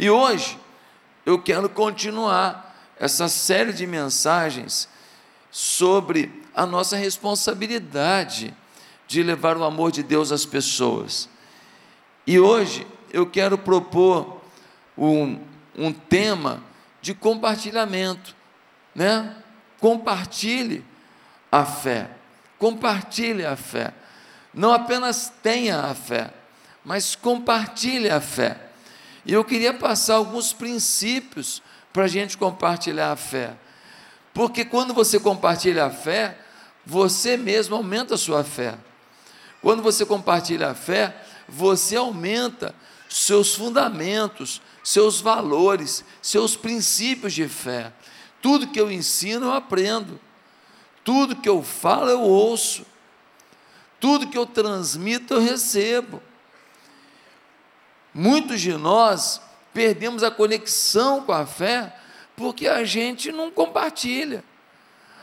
E hoje eu quero continuar essa série de mensagens sobre a nossa responsabilidade de levar o amor de Deus às pessoas. E hoje eu quero propor um, um tema de compartilhamento, né? Compartilhe a fé, compartilhe a fé. Não apenas tenha a fé, mas compartilhe a fé. E eu queria passar alguns princípios para a gente compartilhar a fé. Porque quando você compartilha a fé, você mesmo aumenta a sua fé. Quando você compartilha a fé, você aumenta seus fundamentos, seus valores, seus princípios de fé. Tudo que eu ensino, eu aprendo. Tudo que eu falo, eu ouço. Tudo que eu transmito, eu recebo. Muitos de nós perdemos a conexão com a fé porque a gente não compartilha,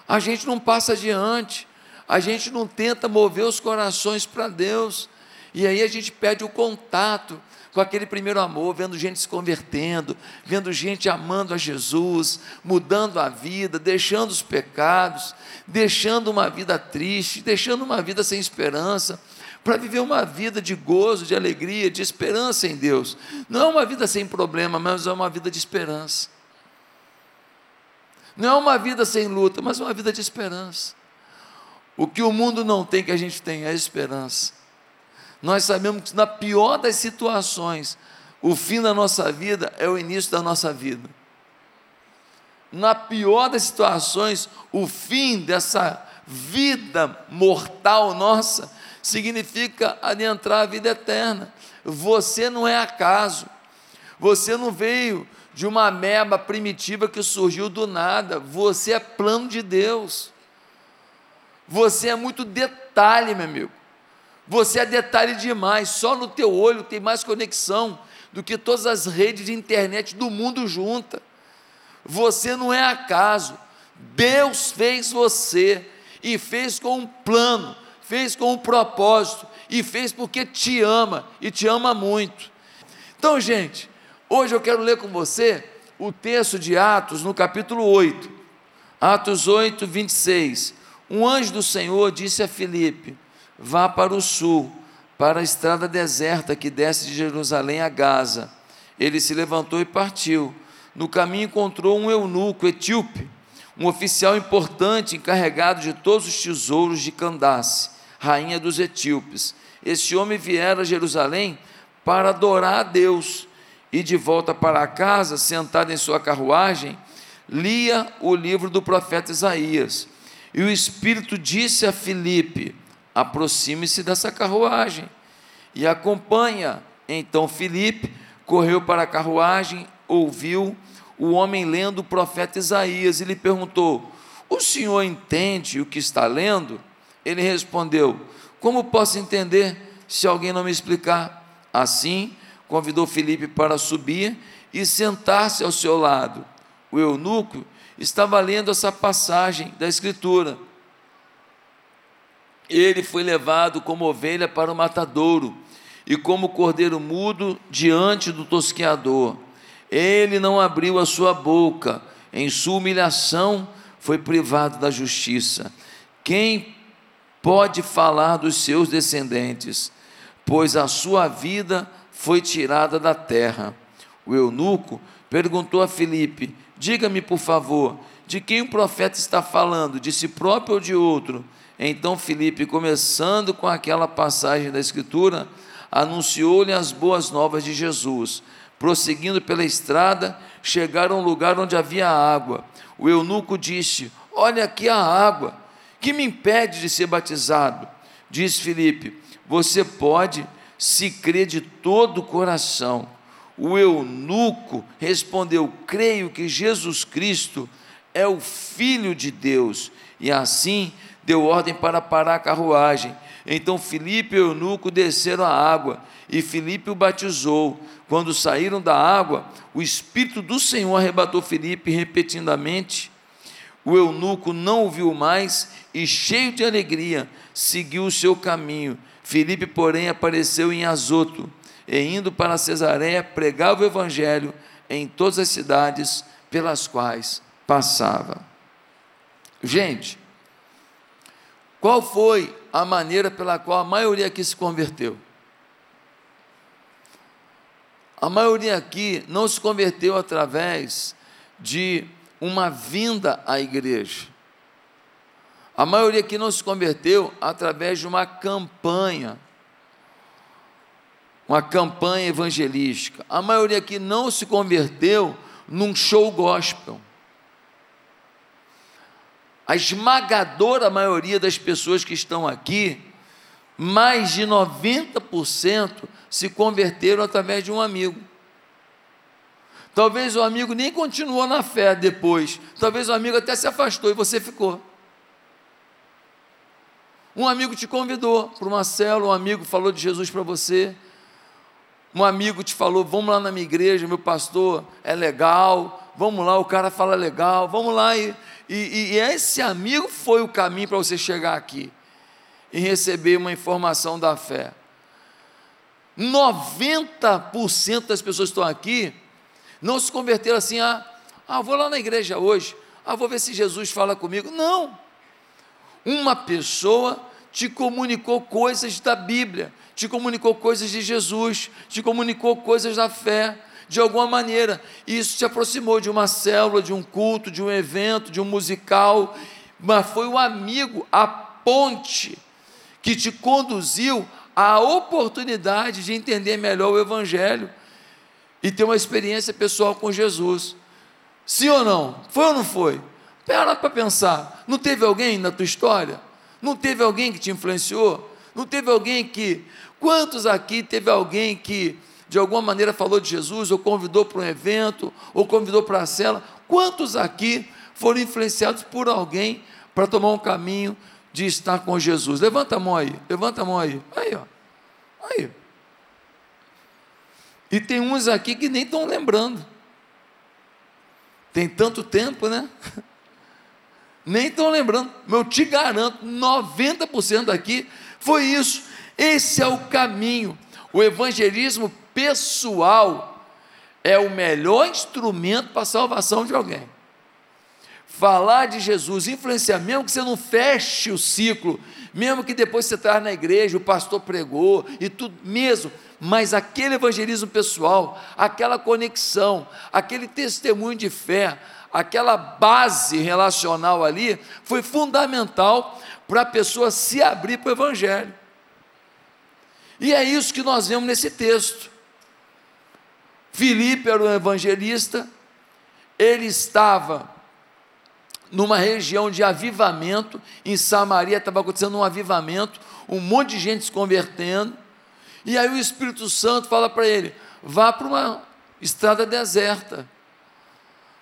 a gente não passa adiante, a gente não tenta mover os corações para Deus, e aí a gente perde o contato com aquele primeiro amor, vendo gente se convertendo, vendo gente amando a Jesus, mudando a vida, deixando os pecados, deixando uma vida triste, deixando uma vida sem esperança, para viver uma vida de gozo, de alegria, de esperança em Deus. Não é uma vida sem problema, mas é uma vida de esperança. Não é uma vida sem luta, mas é uma vida de esperança. O que o mundo não tem, que a gente tem, é esperança. Nós sabemos que na pior das situações, o fim da nossa vida é o início da nossa vida. Na pior das situações, o fim dessa vida mortal nossa significa adentrar a vida eterna. Você não é acaso. Você não veio de uma meba primitiva que surgiu do nada. Você é plano de Deus. Você é muito detalhe, meu amigo. Você é detalhe demais. Só no teu olho tem mais conexão do que todas as redes de internet do mundo junta. Você não é acaso. Deus fez você e fez com um plano, fez com um propósito e fez porque te ama e te ama muito. Então, gente, Hoje eu quero ler com você o texto de Atos, no capítulo 8. Atos 8, 26. Um anjo do Senhor disse a Filipe: Vá para o sul, para a estrada deserta que desce de Jerusalém a Gaza. Ele se levantou e partiu. No caminho encontrou um eunuco etíope, um oficial importante encarregado de todos os tesouros de Candace, rainha dos etíopes. Este homem viera a Jerusalém para adorar a Deus e de volta para casa, sentado em sua carruagem, lia o livro do profeta Isaías. E o Espírito disse a Filipe: aproxime-se dessa carruagem e acompanha. Então Filipe correu para a carruagem, ouviu o homem lendo o profeta Isaías e lhe perguntou: O senhor entende o que está lendo? Ele respondeu: Como posso entender se alguém não me explicar? Assim, convidou Felipe para subir e sentar-se ao seu lado. O eunuco estava lendo essa passagem da Escritura. Ele foi levado como ovelha para o matadouro e como cordeiro mudo diante do tosqueador. Ele não abriu a sua boca, em sua humilhação foi privado da justiça. Quem pode falar dos seus descendentes? Pois a sua vida foi tirada da terra. O eunuco perguntou a Filipe: Diga-me, por favor, de quem o profeta está falando, de si próprio ou de outro? Então Filipe, começando com aquela passagem da Escritura, anunciou-lhe as boas novas de Jesus. Prosseguindo pela estrada, chegaram a um lugar onde havia água. O eunuco disse: Olha aqui a água, que me impede de ser batizado? Diz Filipe: Você pode se crê de todo o coração. O eunuco respondeu: Creio que Jesus Cristo é o Filho de Deus. E assim deu ordem para parar a carruagem. Então Filipe e o eunuco desceram a água, e Filipe o batizou. Quando saíram da água, o Espírito do Senhor arrebatou Filipe repetidamente. O eunuco não o viu mais e, cheio de alegria, seguiu o seu caminho. Filipe, porém, apareceu em Azoto. e indo para Cesareia, pregava o evangelho em todas as cidades pelas quais passava. Gente, qual foi a maneira pela qual a maioria aqui se converteu? A maioria aqui não se converteu através de uma vinda à igreja. A maioria aqui não se converteu através de uma campanha, uma campanha evangelística. A maioria aqui não se converteu num show gospel. A esmagadora maioria das pessoas que estão aqui, mais de 90% se converteram através de um amigo. Talvez o amigo nem continuou na fé depois. Talvez o amigo até se afastou e você ficou. Um amigo te convidou para uma célula, um amigo falou de Jesus para você. Um amigo te falou: Vamos lá na minha igreja, meu pastor é legal. Vamos lá, o cara fala legal. Vamos lá. E, e, e esse amigo foi o caminho para você chegar aqui e receber uma informação da fé. 90% das pessoas que estão aqui não se converteram assim, ah, ah, vou lá na igreja hoje, ah, vou ver se Jesus fala comigo. Não. Uma pessoa te comunicou coisas da Bíblia, te comunicou coisas de Jesus, te comunicou coisas da fé, de alguma maneira. Isso te aproximou de uma célula, de um culto, de um evento, de um musical, mas foi o amigo, a ponte, que te conduziu à oportunidade de entender melhor o Evangelho e ter uma experiência pessoal com Jesus. Sim ou não? Foi ou não foi? Pera para pensar. Não teve alguém na tua história? Não teve alguém que te influenciou? Não teve alguém que. Quantos aqui teve alguém que de alguma maneira falou de Jesus, ou convidou para um evento, ou convidou para a cela? Quantos aqui foram influenciados por alguém para tomar um caminho de estar com Jesus? Levanta a mão aí, levanta a mão aí. Aí, ó. Aí. E tem uns aqui que nem estão lembrando. Tem tanto tempo, né? nem estão lembrando. Eu te garanto, 90% daqui foi isso. Esse é o caminho. O evangelismo pessoal é o melhor instrumento para a salvação de alguém. Falar de Jesus, influenciar, mesmo que você não feche o ciclo, mesmo que depois você está na igreja, o pastor pregou e tudo mesmo, mas aquele evangelismo pessoal, aquela conexão, aquele testemunho de fé, aquela base relacional ali foi fundamental para a pessoa se abrir para o Evangelho. E é isso que nós vemos nesse texto. Filipe era um evangelista, ele estava numa região de avivamento, em Samaria estava acontecendo um avivamento, um monte de gente se convertendo, e aí o Espírito Santo fala para ele: vá para uma estrada deserta.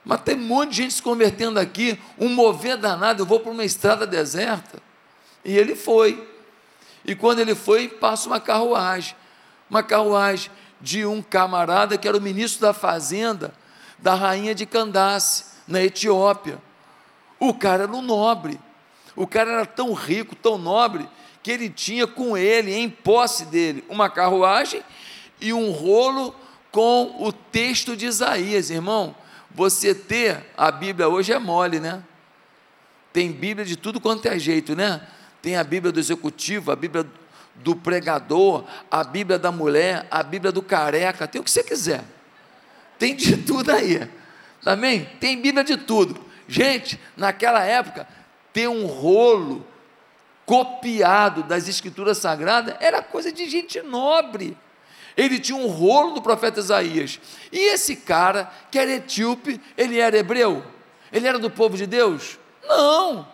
Mas tem um monte de gente se convertendo aqui, um mover danado, eu vou para uma estrada deserta. E ele foi. E quando ele foi, passa uma carruagem. Uma carruagem de um camarada que era o ministro da fazenda da rainha de Candace, na Etiópia. O cara era um nobre. O cara era tão rico, tão nobre, que ele tinha com ele, em posse dele, uma carruagem e um rolo com o texto de Isaías, irmão. Você ter a Bíblia hoje é mole, né? Tem Bíblia de tudo quanto é jeito, né? Tem a Bíblia do executivo, a Bíblia do pregador, a Bíblia da mulher, a Bíblia do careca, tem o que você quiser. Tem de tudo aí. Também tem Bíblia de tudo. Gente, naquela época, ter um rolo copiado das escrituras sagradas era coisa de gente nobre ele tinha um rolo do profeta Isaías. E esse cara, que era etíope, ele era hebreu? Ele era do povo de Deus? Não.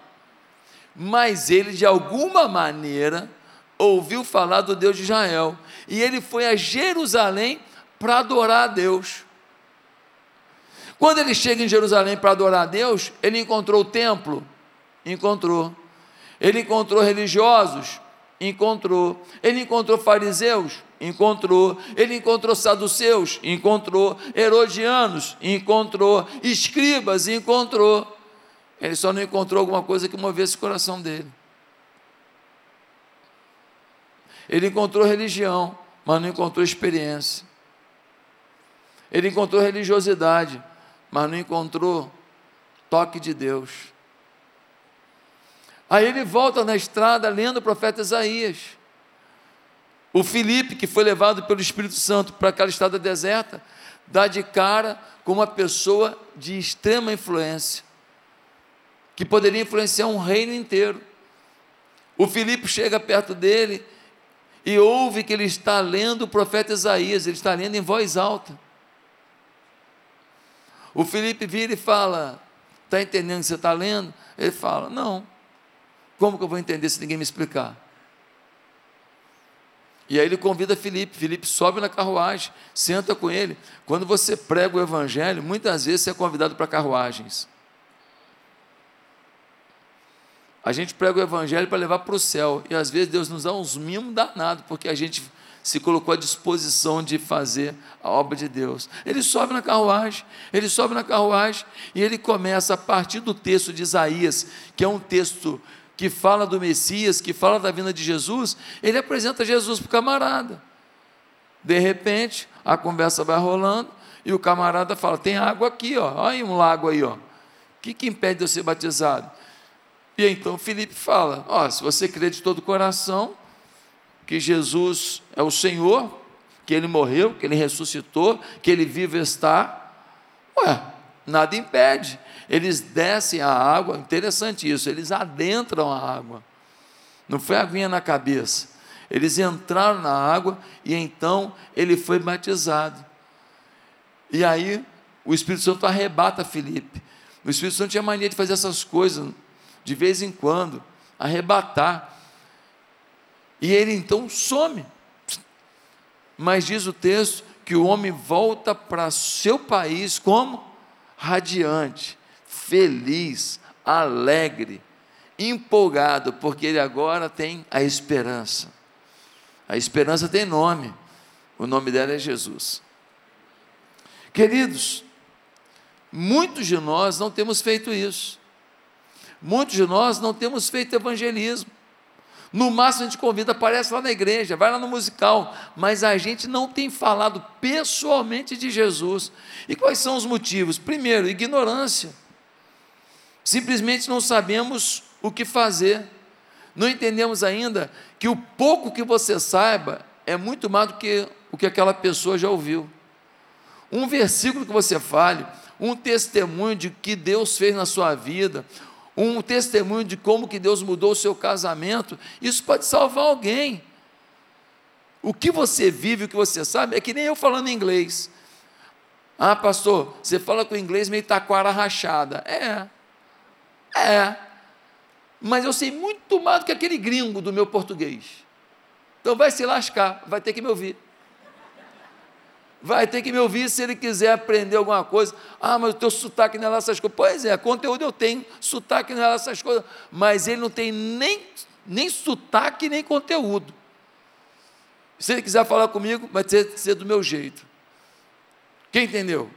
Mas ele, de alguma maneira, ouviu falar do Deus de Israel. E ele foi a Jerusalém para adorar a Deus. Quando ele chega em Jerusalém para adorar a Deus, ele encontrou o templo? Encontrou. Ele encontrou religiosos? Encontrou. Ele encontrou fariseus? Encontrou. Ele encontrou saduceus? Encontrou. Herodianos? Encontrou. Escribas? Encontrou. Ele só não encontrou alguma coisa que movesse o coração dele. Ele encontrou religião, mas não encontrou experiência. Ele encontrou religiosidade, mas não encontrou toque de Deus. Aí ele volta na estrada lendo o profeta Isaías. O Felipe, que foi levado pelo Espírito Santo para aquela estrada deserta, dá de cara com uma pessoa de extrema influência, que poderia influenciar um reino inteiro. O Filipe chega perto dele e ouve que ele está lendo o profeta Isaías, ele está lendo em voz alta. O Felipe vira e fala: Está entendendo o que você está lendo? Ele fala: Não. Como que eu vou entender se ninguém me explicar? E aí ele convida Felipe. Felipe sobe na carruagem, senta com ele. Quando você prega o evangelho, muitas vezes você é convidado para carruagens. A gente prega o evangelho para levar para o céu. E às vezes Deus nos dá uns mimos danados, porque a gente se colocou à disposição de fazer a obra de Deus. Ele sobe na carruagem, ele sobe na carruagem e ele começa a partir do texto de Isaías, que é um texto que fala do Messias, que fala da vinda de Jesus, ele apresenta Jesus para o camarada. De repente, a conversa vai rolando e o camarada fala: tem água aqui, ó, olha aí um lago aí, ó. O que, que impede de eu ser batizado? E então Felipe fala: ó, se você crê de todo o coração, que Jesus é o Senhor, que ele morreu, que ele ressuscitou, que ele vive está, ué, nada impede. Eles descem a água, interessante isso, eles adentram a água. Não foi aguinha na cabeça. Eles entraram na água e então ele foi batizado. E aí o Espírito Santo arrebata Felipe. O Espírito Santo tinha mania de fazer essas coisas de vez em quando, arrebatar. E ele então some. Mas diz o texto que o homem volta para seu país como radiante, feliz, alegre, empolgado, porque ele agora tem a esperança. A esperança tem nome, o nome dela é Jesus. Queridos, muitos de nós não temos feito isso. Muitos de nós não temos feito evangelismo. No máximo a gente convida, aparece lá na igreja, vai lá no musical, mas a gente não tem falado pessoalmente de Jesus. E quais são os motivos? Primeiro, ignorância. Simplesmente não sabemos o que fazer. Não entendemos ainda que o pouco que você saiba é muito mais do que o que aquela pessoa já ouviu. Um versículo que você fale, um testemunho de que Deus fez na sua vida, um testemunho de como que Deus mudou o seu casamento, isso pode salvar alguém. O que você vive, o que você sabe, é que nem eu falando inglês. Ah, pastor, você fala com inglês meio taquara rachada. É, é. Mas eu sei muito mais do que aquele gringo do meu português. Então vai se lascar, vai ter que me ouvir vai ter que me ouvir se ele quiser aprender alguma coisa. Ah, mas o teu sotaque não é lá essas coisas. Pois é, conteúdo eu tenho, sotaque não é lá essas coisas, mas ele não tem nem, nem sotaque nem conteúdo. Se ele quiser falar comigo, vai ter que ser do meu jeito. Quem entendeu?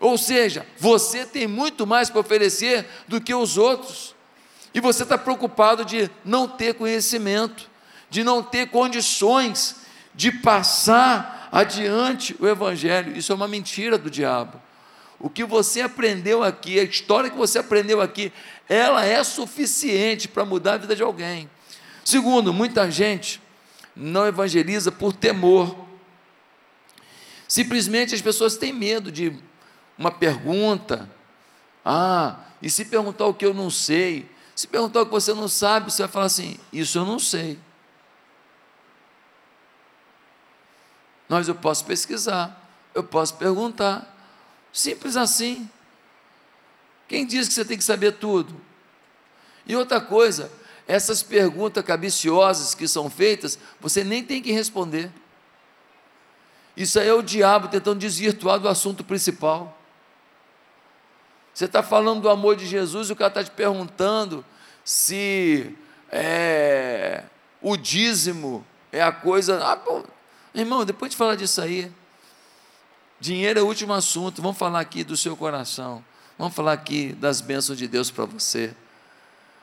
Ou seja, você tem muito mais para oferecer do que os outros. E você está preocupado de não ter conhecimento, de não ter condições de passar adiante o Evangelho. Isso é uma mentira do diabo. O que você aprendeu aqui, a história que você aprendeu aqui, ela é suficiente para mudar a vida de alguém. Segundo, muita gente não evangeliza por temor. Simplesmente as pessoas têm medo de uma pergunta. Ah, e se perguntar o que eu não sei? Se perguntar o que você não sabe, você vai falar assim: Isso eu não sei. Mas eu posso pesquisar, eu posso perguntar. Simples assim. Quem diz que você tem que saber tudo? E outra coisa, essas perguntas cabiciosas que são feitas, você nem tem que responder. Isso aí é o diabo tentando desvirtuar do assunto principal. Você está falando do amor de Jesus e o cara está te perguntando se é, o dízimo é a coisa. Ah, Irmão, depois de falar disso aí, dinheiro é o último assunto. Vamos falar aqui do seu coração. Vamos falar aqui das bênçãos de Deus para você.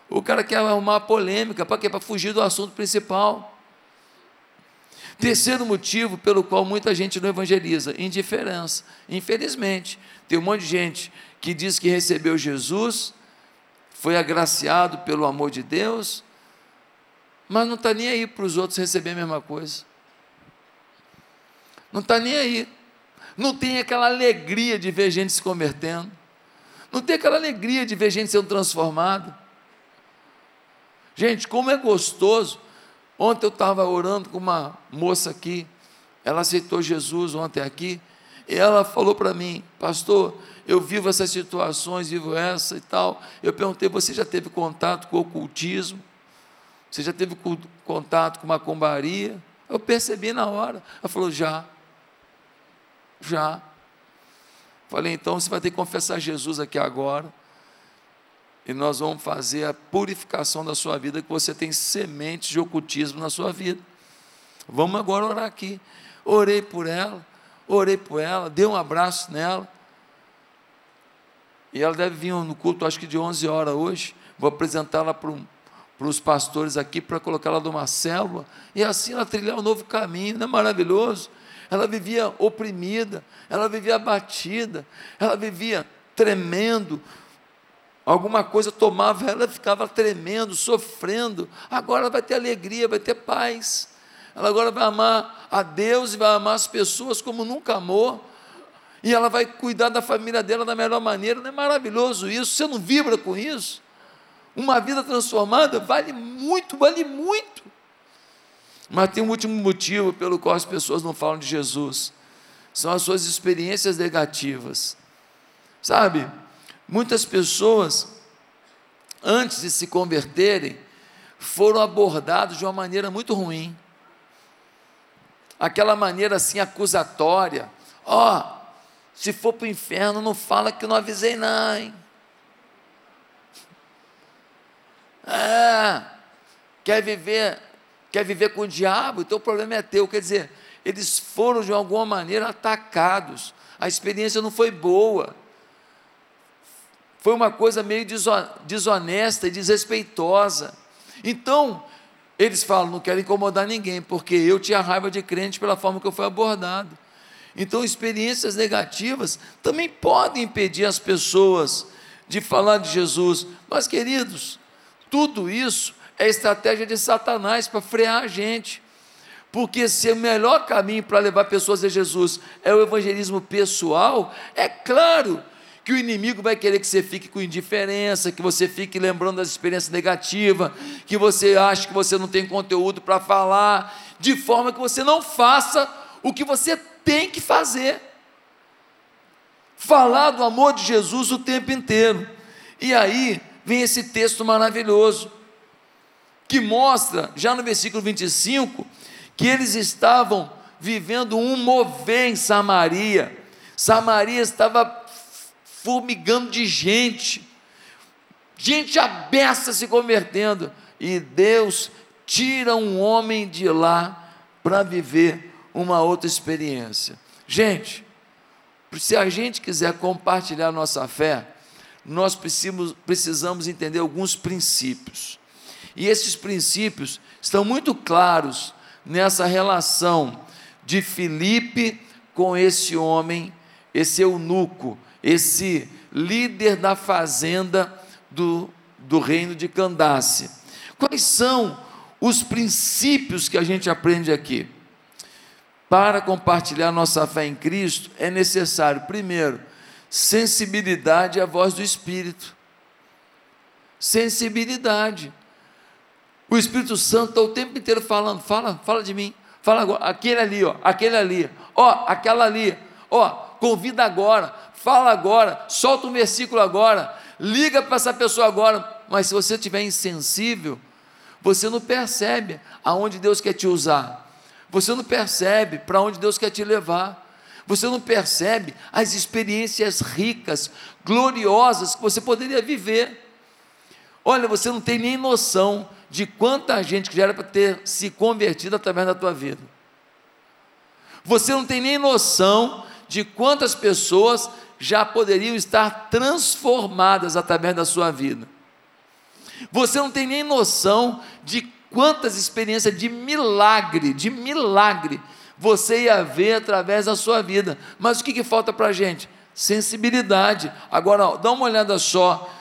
O cara quer arrumar polêmica, para quê? Para fugir do assunto principal. Terceiro motivo pelo qual muita gente não evangeliza: indiferença. Infelizmente, tem um monte de gente que diz que recebeu Jesus, foi agraciado pelo amor de Deus, mas não está nem aí para os outros receber a mesma coisa. Não está nem aí. Não tem aquela alegria de ver gente se convertendo. Não tem aquela alegria de ver gente sendo transformada. Gente, como é gostoso. Ontem eu estava orando com uma moça aqui, ela aceitou Jesus ontem aqui, e ela falou para mim, pastor, eu vivo essas situações, vivo essa e tal. Eu perguntei, você já teve contato com o ocultismo? Você já teve contato com macumbaria? Eu percebi na hora. Ela falou, já. Já. Falei, então você vai ter que confessar Jesus aqui agora. E nós vamos fazer a purificação da sua vida, que você tem sementes de ocultismo na sua vida. Vamos agora orar aqui. Orei por ela, orei por ela, dei um abraço nela. E ela deve vir no culto, acho que de 11 horas hoje. Vou apresentá-la para, um, para os pastores aqui, para colocá-la numa célula. E assim ela trilhar um novo caminho, não é maravilhoso? Ela vivia oprimida, ela vivia abatida, ela vivia tremendo. Alguma coisa tomava ela, ficava tremendo, sofrendo. Agora ela vai ter alegria, vai ter paz. Ela agora vai amar a Deus e vai amar as pessoas como nunca amou e ela vai cuidar da família dela da melhor maneira. Não é maravilhoso isso? Você não vibra com isso? Uma vida transformada vale muito, vale muito. Mas tem um último motivo pelo qual as pessoas não falam de Jesus: são as suas experiências negativas. Sabe, muitas pessoas, antes de se converterem, foram abordados de uma maneira muito ruim. Aquela maneira assim acusatória. Ó, oh, se for para o inferno, não fala que não avisei, não, hein? Ah, quer viver, quer viver com o diabo, então o problema é teu. Quer dizer, eles foram de alguma maneira atacados. A experiência não foi boa. Foi uma coisa meio desonesta e desrespeitosa. Então, eles falam, não quero incomodar ninguém, porque eu tinha raiva de crente pela forma que eu fui abordado. Então, experiências negativas também podem impedir as pessoas de falar de Jesus. Mas, queridos, tudo isso é estratégia de Satanás para frear a gente. Porque se o melhor caminho para levar pessoas a Jesus é o evangelismo pessoal, é claro que o inimigo vai querer que você fique com indiferença, que você fique lembrando das experiências negativas, que você ache que você não tem conteúdo para falar, de forma que você não faça o que você tem que fazer. Falar do amor de Jesus o tempo inteiro. E aí vem esse texto maravilhoso, que mostra, já no versículo 25, que eles estavam vivendo um mover em Samaria. Samaria estava formigando de gente, gente abessa se convertendo, e Deus tira um homem de lá para viver uma outra experiência. Gente, se a gente quiser compartilhar nossa fé, nós precisamos, precisamos entender alguns princípios. E esses princípios estão muito claros nessa relação de Filipe com esse homem, esse eunuco, esse líder da fazenda do, do reino de Candace. Quais são os princípios que a gente aprende aqui? Para compartilhar nossa fé em Cristo, é necessário, primeiro, sensibilidade à voz do Espírito. Sensibilidade. O Espírito Santo está o tempo inteiro falando, fala, fala de mim, fala agora, aquele ali, ó, aquele ali, ó, aquela ali, ó, convida agora, fala agora, solta um versículo agora, liga para essa pessoa agora, mas se você estiver insensível, você não percebe aonde Deus quer te usar. Você não percebe para onde Deus quer te levar. Você não percebe as experiências ricas, gloriosas que você poderia viver. Olha, você não tem nem noção de quanta gente que já era para ter se convertido através da tua vida. Você não tem nem noção de quantas pessoas já poderiam estar transformadas através da sua vida. Você não tem nem noção de quantas experiências de milagre, de milagre, você ia ver através da sua vida. Mas o que, que falta para a gente? Sensibilidade. Agora, ó, dá uma olhada só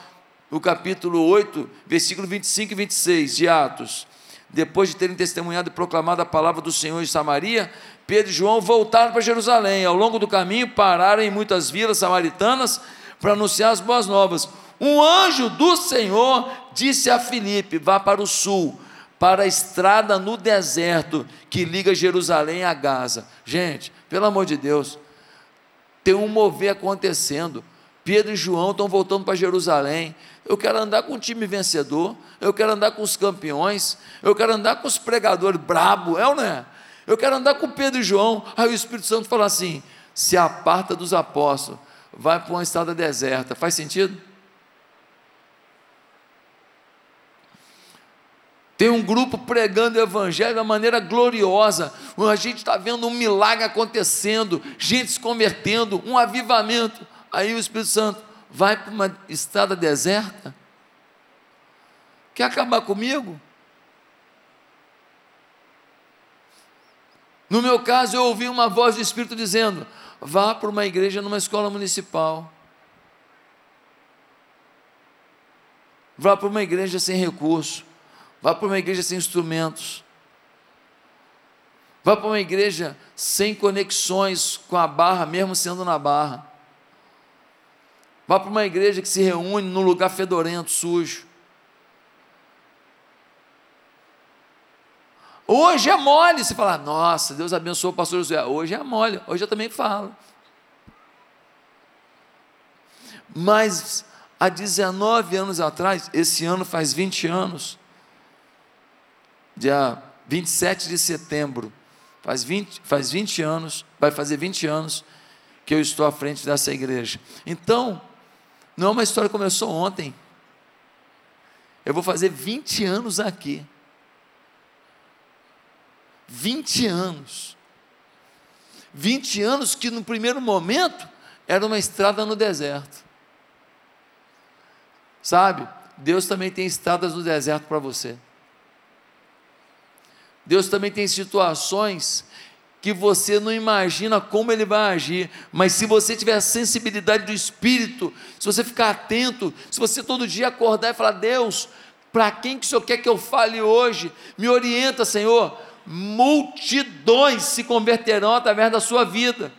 no capítulo 8, versículo 25 e 26 de Atos. Depois de terem testemunhado e proclamado a palavra do Senhor em Samaria, Pedro e João voltaram para Jerusalém. Ao longo do caminho, pararam em muitas vilas samaritanas para anunciar as boas novas. Um anjo do Senhor disse a Filipe: Vá para o sul, para a estrada no deserto que liga Jerusalém a Gaza. Gente, pelo amor de Deus, tem um mover acontecendo. Pedro e João estão voltando para Jerusalém. Eu quero andar com o time vencedor, eu quero andar com os campeões, eu quero andar com os pregadores brabo, é ou não é? Eu quero andar com Pedro e João. Aí o Espírito Santo fala assim: se aparta dos apóstolos, vai para uma estrada deserta. Faz sentido? Tem um grupo pregando o Evangelho uma maneira gloriosa. A gente está vendo um milagre acontecendo, gente se convertendo, um avivamento. Aí o Espírito Santo vai para uma estrada deserta. Quer acabar comigo? No meu caso, eu ouvi uma voz do Espírito dizendo: vá para uma igreja numa escola municipal. Vá para uma igreja sem recurso. Vá para uma igreja sem instrumentos. Vá para uma igreja sem conexões com a barra, mesmo sendo na barra. Vá para uma igreja que se reúne num lugar fedorento, sujo. Hoje é mole se falar, nossa, Deus abençoou o pastor José. Hoje é mole, hoje eu também falo. Mas há 19 anos atrás, esse ano faz 20 anos, dia 27 de setembro, faz 20, faz 20 anos, vai fazer 20 anos que eu estou à frente dessa igreja. Então, não é uma história que começou ontem. Eu vou fazer 20 anos aqui. 20 anos. 20 anos que no primeiro momento era uma estrada no deserto. Sabe? Deus também tem estradas no deserto para você. Deus também tem situações que você não imagina como ele vai agir, mas se você tiver a sensibilidade do Espírito, se você ficar atento, se você todo dia acordar e falar: Deus, para quem que o Senhor quer que eu fale hoje? Me orienta, Senhor. Multidões se converterão através da sua vida.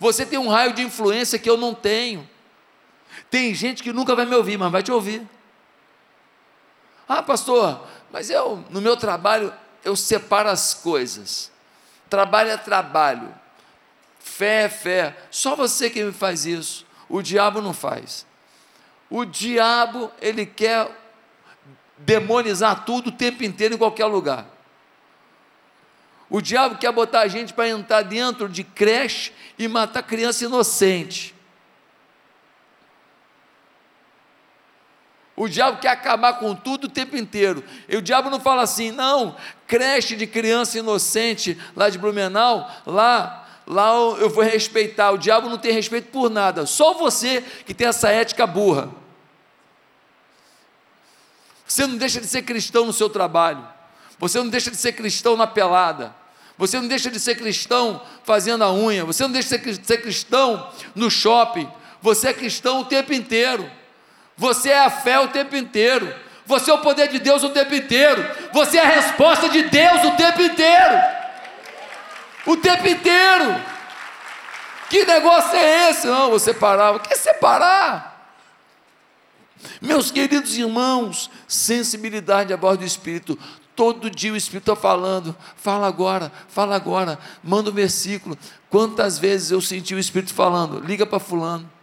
Você tem um raio de influência que eu não tenho. Tem gente que nunca vai me ouvir, mas vai te ouvir. Ah, pastor, mas eu, no meu trabalho, eu separo as coisas. Trabalho é trabalho. Fé é fé. Só você que me faz isso. O diabo não faz. O diabo, ele quer demonizar tudo o tempo inteiro em qualquer lugar. O diabo quer botar a gente para entrar dentro de creche e matar criança inocente. O diabo quer acabar com tudo o tempo inteiro. E o diabo não fala assim, não, creche de criança inocente lá de Blumenau, lá, lá eu vou respeitar. O diabo não tem respeito por nada. Só você que tem essa ética burra. Você não deixa de ser cristão no seu trabalho. Você não deixa de ser cristão na pelada. Você não deixa de ser cristão fazendo a unha. Você não deixa de ser cristão no shopping. Você é cristão o tempo inteiro. Você é a fé o tempo inteiro. Você é o poder de Deus o tempo inteiro. Você é a resposta de Deus o tempo inteiro. O tempo inteiro. Que negócio é esse? Não, você parava. Quer separar? Meus queridos irmãos, sensibilidade a voz do Espírito. Todo dia o Espírito está falando. Fala agora, fala agora. Manda um versículo. Quantas vezes eu senti o Espírito falando? Liga para Fulano.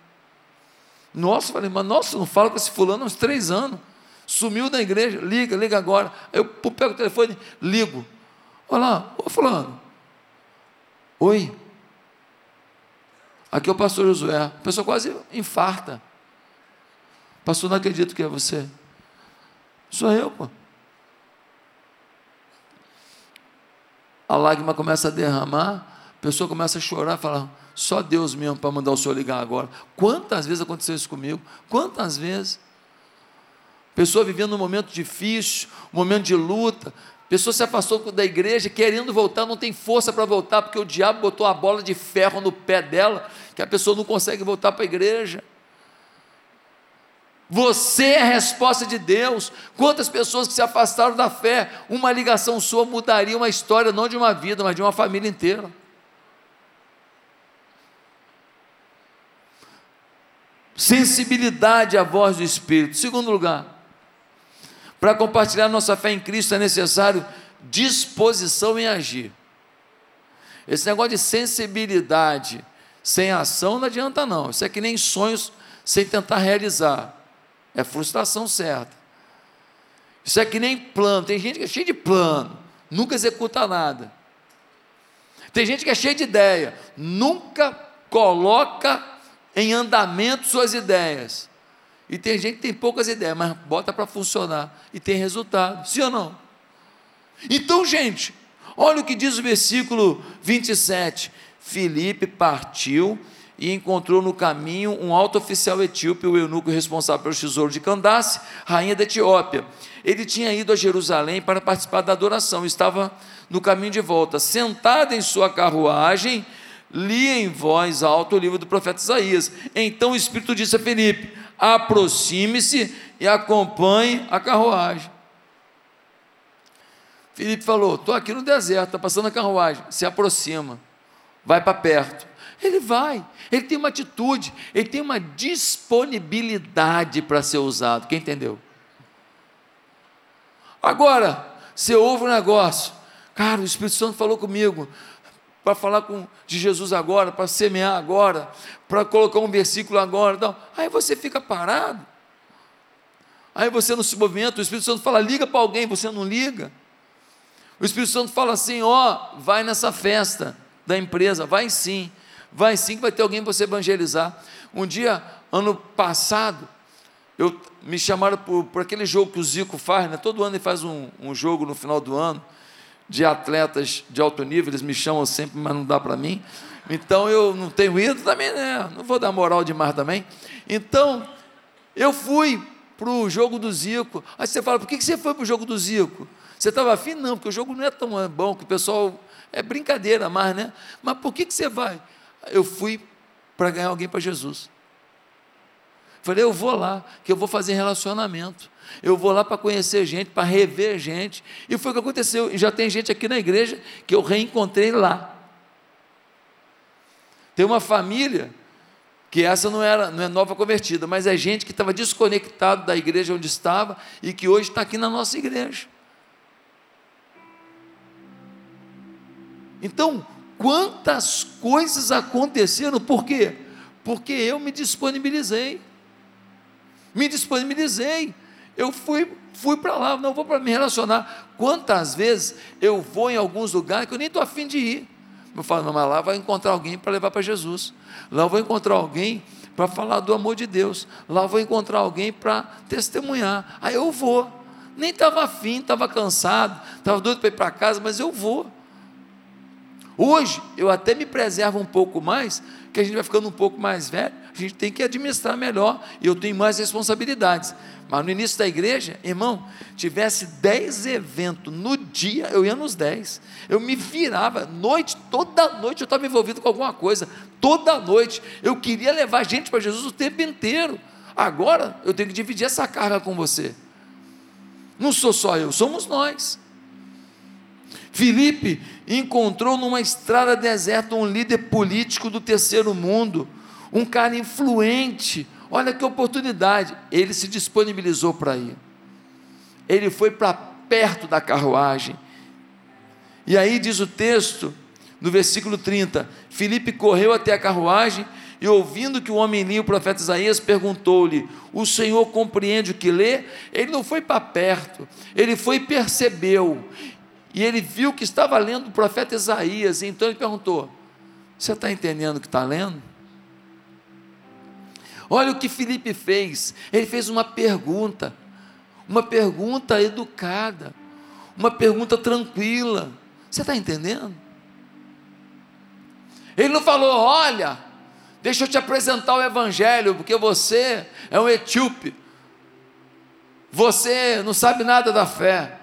Nossa, falei, mas nossa, não fala com esse fulano há uns três anos. Sumiu da igreja, liga, liga agora. Aí eu pego o telefone, ligo. Olha lá, ô fulano. Oi. Aqui é o pastor Josué. A pessoa quase infarta. Pastor, não acredito que é você. Sou eu, pô. A lágrima começa a derramar, a pessoa começa a chorar, fala, só Deus mesmo para mandar o senhor ligar agora. Quantas vezes aconteceu isso comigo? Quantas vezes? Pessoa vivendo um momento difícil, um momento de luta, pessoa se afastou da igreja, querendo voltar, não tem força para voltar, porque o diabo botou a bola de ferro no pé dela, que a pessoa não consegue voltar para a igreja. Você é a resposta de Deus. Quantas pessoas que se afastaram da fé, uma ligação sua mudaria uma história, não de uma vida, mas de uma família inteira. Sensibilidade à voz do Espírito. Segundo lugar, para compartilhar nossa fé em Cristo é necessário disposição em agir. Esse negócio de sensibilidade sem ação não adianta não. Isso é que nem sonhos sem tentar realizar. É frustração certa. Isso é que nem plano. Tem gente que é cheia de plano, nunca executa nada. Tem gente que é cheia de ideia, nunca coloca em andamento suas ideias. E tem gente que tem poucas ideias, mas bota para funcionar e tem resultado. Sim ou não? Então, gente, olha o que diz o versículo 27. Filipe partiu e encontrou no caminho um alto oficial etíope, o eunuco responsável pelo tesouro de Candace, rainha da Etiópia. Ele tinha ido a Jerusalém para participar da adoração, estava no caminho de volta, sentado em sua carruagem, lia em voz alta o livro do profeta Isaías. Então o Espírito disse a Felipe: aproxime-se e acompanhe a carruagem. Felipe falou: estou aqui no deserto, está passando a carruagem. Se aproxima, vai para perto. Ele vai, ele tem uma atitude, ele tem uma disponibilidade para ser usado. Quem entendeu? Agora, você ouve um negócio, cara, o Espírito Santo falou comigo para falar com, de Jesus agora, para semear agora, para colocar um versículo agora. Então, aí você fica parado. Aí você não se movimenta, o Espírito Santo fala, liga para alguém, você não liga. O Espírito Santo fala assim: ó, vai nessa festa da empresa, vai sim. Vai sim que vai ter alguém para você evangelizar. Um dia, ano passado, eu, me chamaram por, por aquele jogo que o Zico faz, né? todo ano ele faz um, um jogo no final do ano, de atletas de alto nível, eles me chamam sempre, mas não dá para mim. Então eu não tenho ido também, né? Não vou dar moral demais também. Então, eu fui para o jogo do Zico. Aí você fala, por que você foi para o jogo do Zico? Você estava afim? Não, porque o jogo não é tão bom, que o pessoal. É brincadeira mais, né? Mas por que, que você vai? eu fui para ganhar alguém para Jesus. Falei, eu vou lá, que eu vou fazer relacionamento. Eu vou lá para conhecer gente, para rever gente. E foi o que aconteceu. E já tem gente aqui na igreja que eu reencontrei lá. Tem uma família que essa não era não é nova convertida, mas é gente que estava desconectado da igreja onde estava e que hoje está aqui na nossa igreja. Então, quantas coisas aconteceram, por quê? Porque eu me disponibilizei. Me disponibilizei. Eu fui, fui para lá, não vou para me relacionar. Quantas vezes eu vou em alguns lugares que eu nem estou afim de ir. Eu falo, não, mas lá vai encontrar alguém para levar para Jesus. Lá eu vou encontrar alguém para falar do amor de Deus. Lá eu vou encontrar alguém para testemunhar. Aí eu vou. Nem estava afim, estava cansado, estava doido para ir para casa, mas eu vou. Hoje, eu até me preservo um pouco mais, que a gente vai ficando um pouco mais velho, a gente tem que administrar melhor, e eu tenho mais responsabilidades. Mas no início da igreja, irmão, tivesse dez eventos no dia, eu ia nos dez. Eu me virava, noite, toda noite eu estava envolvido com alguma coisa, toda noite. Eu queria levar gente para Jesus o tempo inteiro. Agora eu tenho que dividir essa carga com você. Não sou só eu, somos nós. Filipe encontrou numa estrada deserta um líder político do terceiro mundo, um cara influente. Olha que oportunidade. Ele se disponibilizou para ir. Ele foi para perto da carruagem. E aí diz o texto, no versículo 30, Filipe correu até a carruagem e ouvindo que o homem lia o profeta Isaías, perguntou-lhe: O Senhor compreende o que lê? Ele não foi para perto, ele foi e percebeu e ele viu que estava lendo o profeta Isaías, então ele perguntou: Você está entendendo o que está lendo? Olha o que Felipe fez. Ele fez uma pergunta, uma pergunta educada, uma pergunta tranquila. Você está entendendo? Ele não falou: Olha, deixa eu te apresentar o Evangelho, porque você é um etíope. você não sabe nada da fé,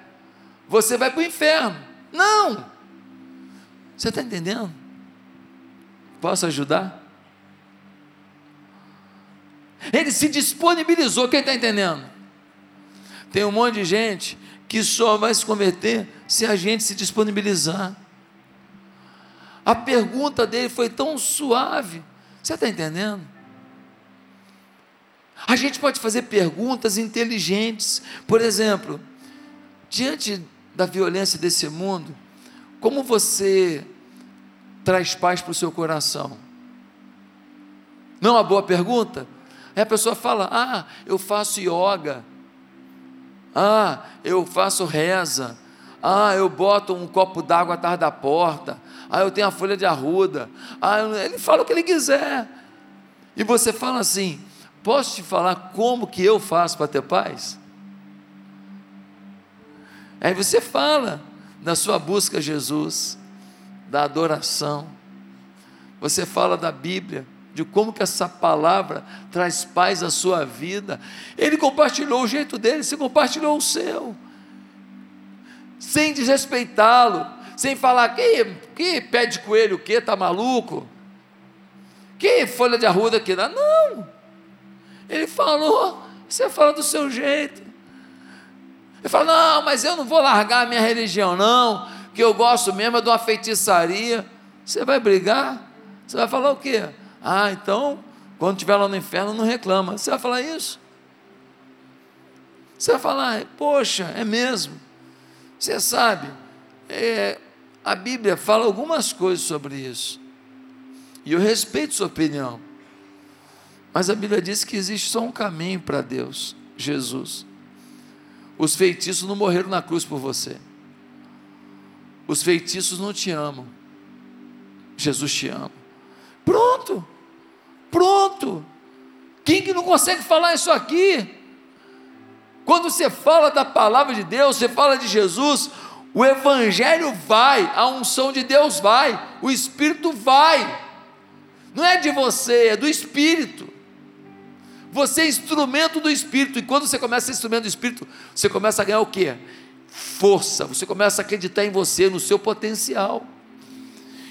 você vai para o inferno. Não! Você está entendendo? Posso ajudar? Ele se disponibilizou, quem está entendendo? Tem um monte de gente que só vai se converter se a gente se disponibilizar. A pergunta dele foi tão suave, você está entendendo? A gente pode fazer perguntas inteligentes, por exemplo, diante da violência desse mundo, como você traz paz para o seu coração? Não é uma boa pergunta? Aí a pessoa fala: Ah, eu faço yoga. Ah, eu faço reza. Ah, eu boto um copo d'água atrás da porta. Ah, eu tenho a folha de arruda. Ah, ele fala o que ele quiser. E você fala assim: Posso te falar como que eu faço para ter paz? Aí você fala da sua busca a Jesus, da adoração. Você fala da Bíblia, de como que essa palavra traz paz à sua vida. Ele compartilhou o jeito dele, você compartilhou o seu. Sem desrespeitá-lo, sem falar que, que pé de coelho o que, tá maluco? Que folha de arruda que dá? Não. Ele falou, você fala do seu jeito. Ele fala: "Não, mas eu não vou largar a minha religião não, que eu gosto mesmo é de uma feitiçaria". Você vai brigar? Você vai falar o quê? Ah, então, quando estiver lá no inferno, não reclama. Você vai falar isso? Você vai falar, poxa, é mesmo. Você sabe, é, a Bíblia fala algumas coisas sobre isso. E eu respeito sua opinião. Mas a Bíblia diz que existe só um caminho para Deus, Jesus. Os feitiços não morreram na cruz por você. Os feitiços não te amam. Jesus te ama. Pronto. Pronto. Quem que não consegue falar isso aqui? Quando você fala da palavra de Deus, você fala de Jesus, o evangelho vai, a unção de Deus vai, o espírito vai. Não é de você, é do espírito. Você é instrumento do espírito, e quando você começa a ser instrumento do espírito, você começa a ganhar o quê? Força. Você começa a acreditar em você, no seu potencial.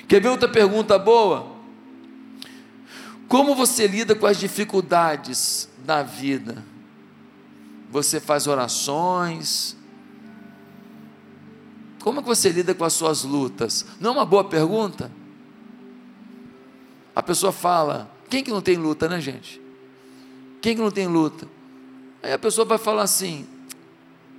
Quer ver outra pergunta boa? Como você lida com as dificuldades da vida? Você faz orações? Como é que você lida com as suas lutas? Não é uma boa pergunta? A pessoa fala, quem que não tem luta, né, gente? Quem que não tem luta? Aí a pessoa vai falar assim: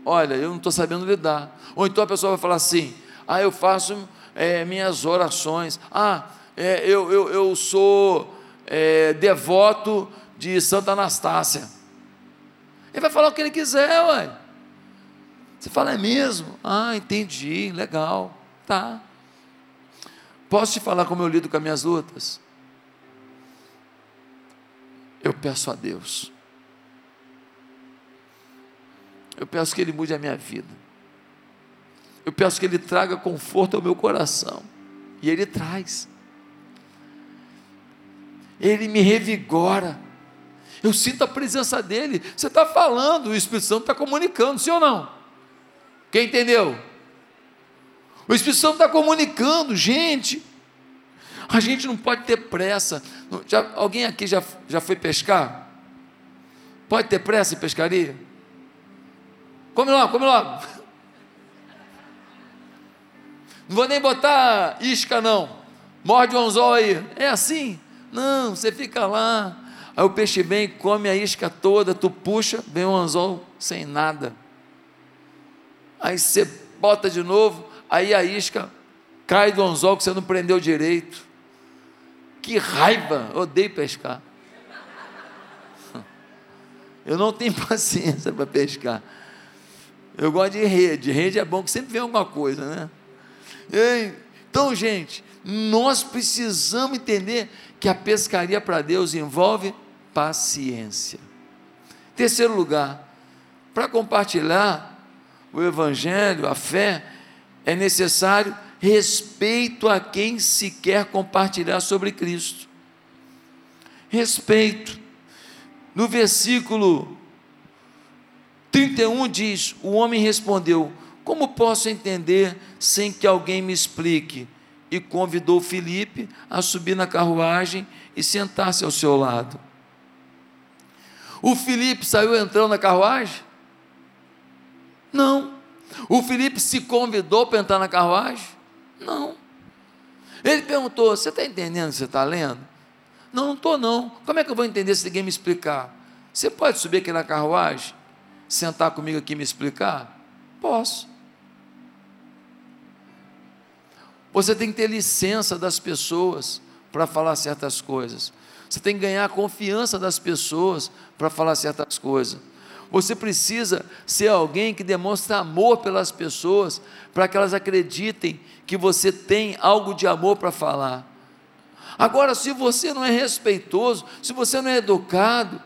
Olha, eu não estou sabendo lidar. Ou então a pessoa vai falar assim: Ah, eu faço é, minhas orações. Ah, é, eu, eu, eu sou é, devoto de Santa Anastácia. Ele vai falar o que ele quiser, ué. Você fala, é mesmo? Ah, entendi, legal, tá. Posso te falar como eu lido com as minhas lutas? Eu peço a Deus. Eu peço que Ele mude a minha vida. Eu peço que Ele traga conforto ao meu coração. E Ele traz. Ele me revigora. Eu sinto a presença dele. Você está falando, o Espírito Santo está comunicando, sim ou não? Quem entendeu? O Espírito Santo está comunicando, gente. A gente não pode ter pressa. Já, alguém aqui já, já foi pescar? Pode ter pressa em pescaria? Come logo, come logo. Não vou nem botar isca, não. Morde o anzol aí. É assim? Não, você fica lá, aí o peixe vem, come a isca toda, tu puxa, vem o anzol sem nada. Aí você bota de novo, aí a isca cai do anzol que você não prendeu direito. Que raiva, odeio pescar. Eu não tenho paciência para pescar. Eu gosto de rede. Rede é bom que sempre vem alguma coisa, né? Então, gente, nós precisamos entender que a pescaria para Deus envolve paciência. Terceiro lugar, para compartilhar o Evangelho, a fé, é necessário respeito a quem se quer compartilhar sobre Cristo. Respeito. No versículo 31 diz: O homem respondeu: Como posso entender sem que alguém me explique? E convidou Filipe a subir na carruagem e sentar-se ao seu lado. O Filipe saiu entrando na carruagem? Não. O Filipe se convidou para entrar na carruagem? Não. Ele perguntou: Você está entendendo o que você está lendo? Não, não estou não. Como é que eu vou entender se ninguém me explicar? Você pode subir aqui na carruagem? Sentar comigo aqui e me explicar? Posso. Você tem que ter licença das pessoas para falar certas coisas. Você tem que ganhar a confiança das pessoas para falar certas coisas. Você precisa ser alguém que demonstra amor pelas pessoas, para que elas acreditem que você tem algo de amor para falar. Agora, se você não é respeitoso, se você não é educado,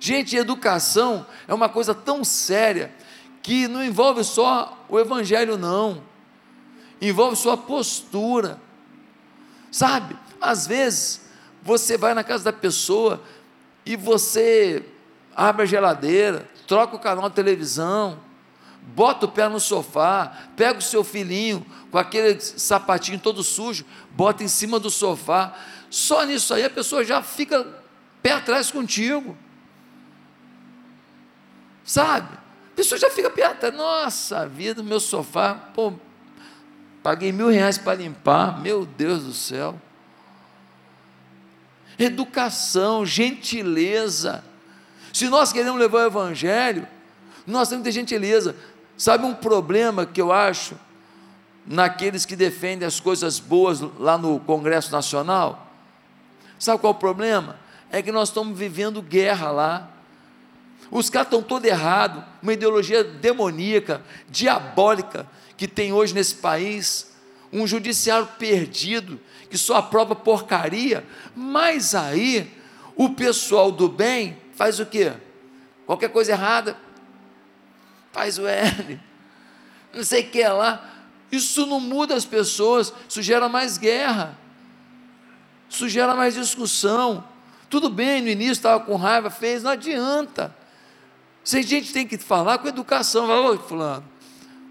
gente, educação é uma coisa tão séria que não envolve só o evangelho, não, envolve sua postura, sabe? Às vezes, você vai na casa da pessoa e você abre a geladeira, troca o canal de televisão, bota o pé no sofá, pega o seu filhinho com aquele sapatinho todo sujo, bota em cima do sofá. Só nisso aí a pessoa já fica pé atrás contigo. Sabe? A pessoa já fica pé atrás. Nossa vida, meu sofá, pô, paguei mil reais para limpar, meu Deus do céu. Educação, gentileza, se nós queremos levar o Evangelho, nós temos que ter gentileza. Sabe um problema que eu acho naqueles que defendem as coisas boas lá no Congresso Nacional? Sabe qual é o problema? É que nós estamos vivendo guerra lá. Os caras estão todo errado, uma ideologia demoníaca, diabólica que tem hoje nesse país, um judiciário perdido que só aprova porcaria, mas aí o pessoal do bem faz o quê? Qualquer coisa errada, faz o L, não sei o que lá. Isso não muda as pessoas, isso gera mais guerra, isso gera mais discussão. Tudo bem, no início estava com raiva, fez, não adianta. Se a gente tem que falar com educação, vai, ô fulano,